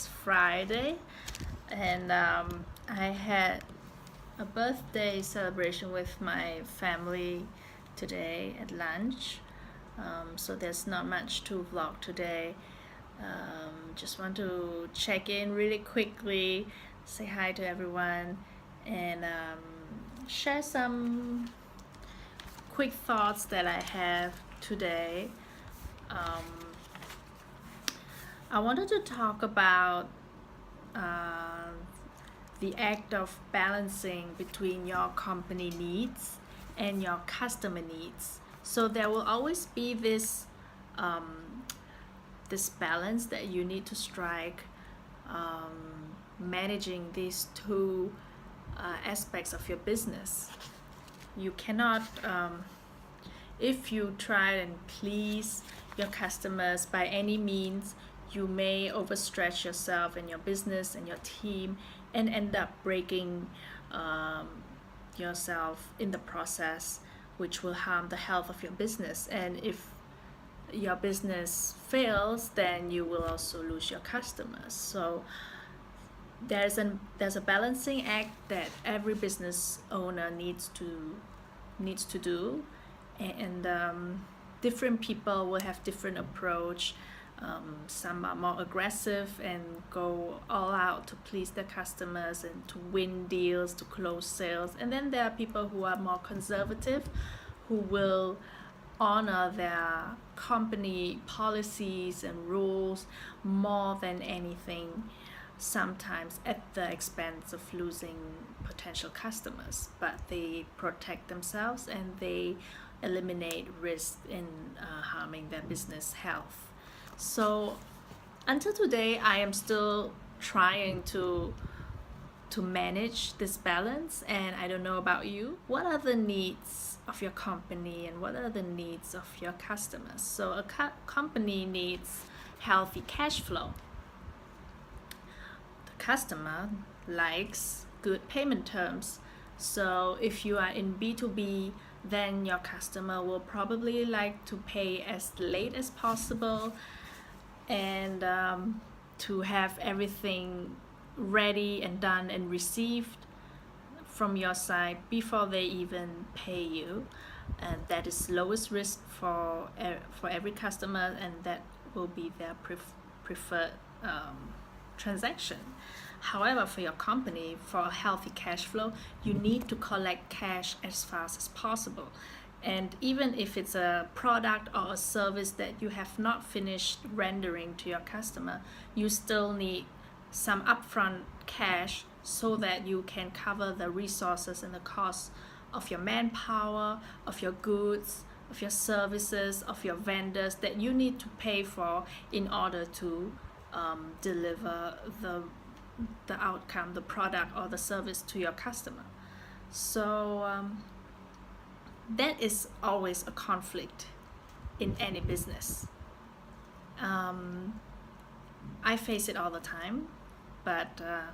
is Friday, and um, I had a birthday celebration with my family today at lunch. Um, so there's not much to vlog today. Um, just want to check in really quickly, say hi to everyone, and um, share some quick thoughts that I have today. Um, I wanted to talk about uh, the act of balancing between your company needs and your customer needs. So there will always be this um, this balance that you need to strike, um, managing these two uh, aspects of your business. You cannot, um, if you try and please your customers by any means, you may overstretch yourself and your business and your team and end up breaking um, yourself in the process, which will harm the health of your business. And if your business fails, then you will also lose your customers. So there's an there's a balancing act that every business owner needs to needs to do, and um, different people will have different approach um, some are more aggressive and go all out to please their customers and to win deals, to close sales. And then there are people who are more conservative, who will honor their company policies and rules more than anything, sometimes at the expense of losing potential customers. But they protect themselves and they eliminate risk in uh, harming their business health. So until today, I am still trying to to manage this balance and I don't know about you. What are the needs of your company and what are the needs of your customers? So a co- company needs healthy cash flow. The customer likes good payment terms. So if you are in B2B, then your customer will probably like to pay as late as possible and um, to have everything ready and done and received from your side before they even pay you. And that is lowest risk for for every customer and that will be their pref- preferred um, transaction. However for your company for a healthy cash flow you need to collect cash as fast as possible and even if it's a product or a service that you have not finished rendering to your customer, you still need some upfront cash so that you can cover the resources and the costs of your manpower, of your goods, of your services, of your vendors that you need to pay for in order to um, deliver the the outcome, the product or the service to your customer. So um, that is always a conflict in any business. Um, I face it all the time, but uh,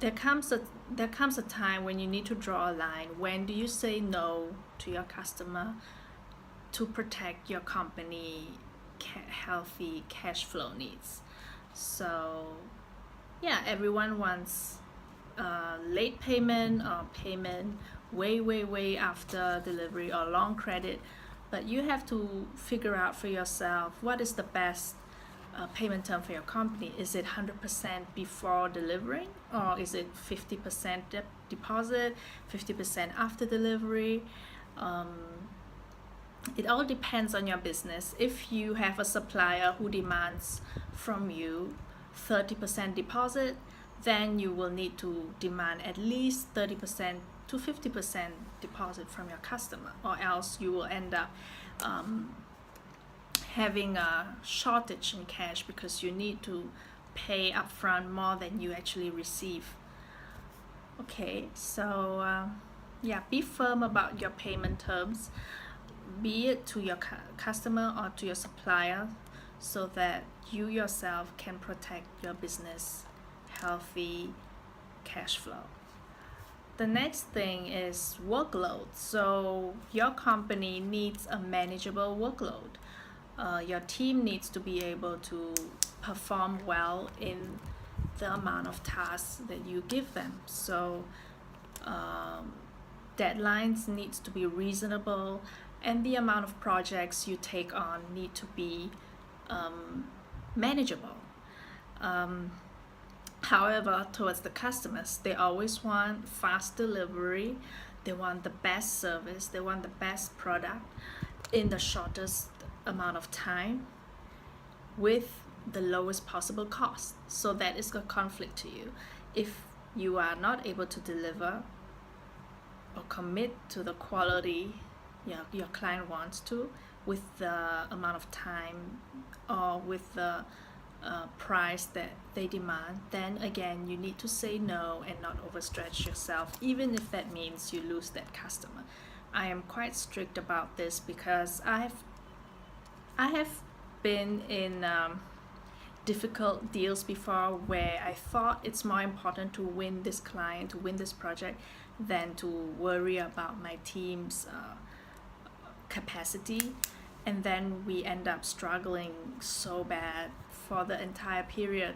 there comes a there comes a time when you need to draw a line. When do you say no to your customer to protect your company ca- healthy cash flow needs? So, yeah, everyone wants uh, late payment or payment way way way after delivery or long credit but you have to figure out for yourself what is the best uh, payment term for your company. Is it 100% before delivering or is it 50% de- deposit 50% after delivery? Um, it all depends on your business. If you have a supplier who demands from you 30% deposit then you will need to demand at least 30% to 50% deposit from your customer or else you will end up um, having a shortage in cash because you need to pay upfront more than you actually receive. Okay so uh, yeah be firm about your payment terms. Be it to your cu- customer or to your supplier so that you yourself can protect your business healthy cash flow the next thing is workload. So your company needs a manageable workload. uh, your team needs to be able to perform well in the amount of tasks that you give them. So um, deadlines needs to be reasonable and the amount of projects you take on need to be um, manageable. Um, however, towards the customers, they always want fast delivery, they want the best service, they want the best product in the shortest amount of time with the lowest possible cost. So that is a conflict to you. If you are not able to deliver or commit to the quality your, your client wants to with the amount of time or with the uh, price that they demand, then again, you need to say no and not overstretch yourself, even if that means you lose that customer. I am quite strict about this because I have, I have been in um, difficult deals before where I thought it's more important to win this client, to win this project, than to worry about my team's uh, capacity. And then we end up struggling so bad for the entire period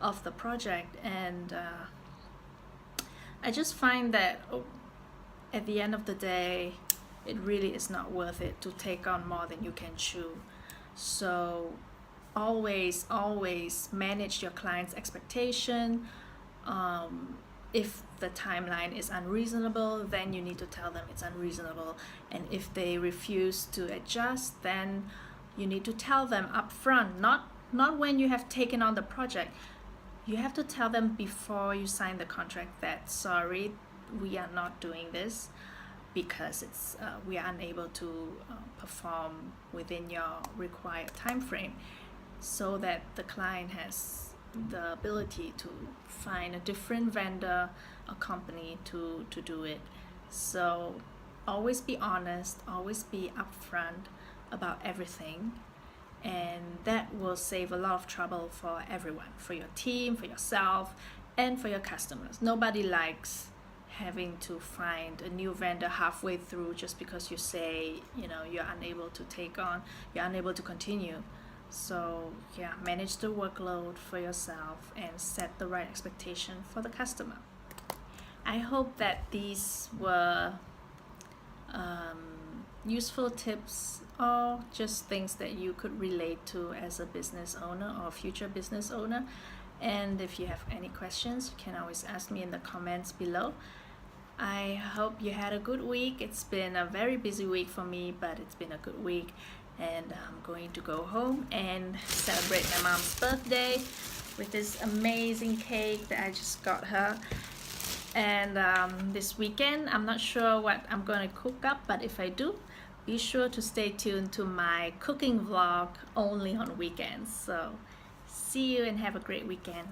of the project. And uh, I just find that oh, at the end of the day, it really is not worth it to take on more than you can chew. So always, always manage your client's expectation. Um, if the timeline is unreasonable, then you need to tell them it's unreasonable. And if they refuse to adjust, then you need to tell them upfront, not not when you have taken on the project. You have to tell them before you sign the contract that sorry, we are not doing this because it's uh, we are unable to uh, perform within your required time frame so that the client has the ability to find a different vendor a company to, to do it. So always be honest, always be upfront about everything. Will save a lot of trouble for everyone, for your team, for yourself, and for your customers. Nobody likes having to find a new vendor halfway through just because you say, you know, you're unable to take on, you're unable to continue. So, yeah, manage the workload for yourself and set the right expectation for the customer. I hope that these were um, useful tips or just things that you could relate to as a business owner or future business owner. And if you have any questions, you can always ask me in the comments below. I hope you had a good week. It's been a very busy week for me, but it's been a good week and I'm going to go home and celebrate my mom's birthday with this amazing cake that I just got her and um, this weekend I'm not sure what I'm going to cook up but if I do be sure to stay tuned to my cooking vlog only on weekends. So see you and have a great weekend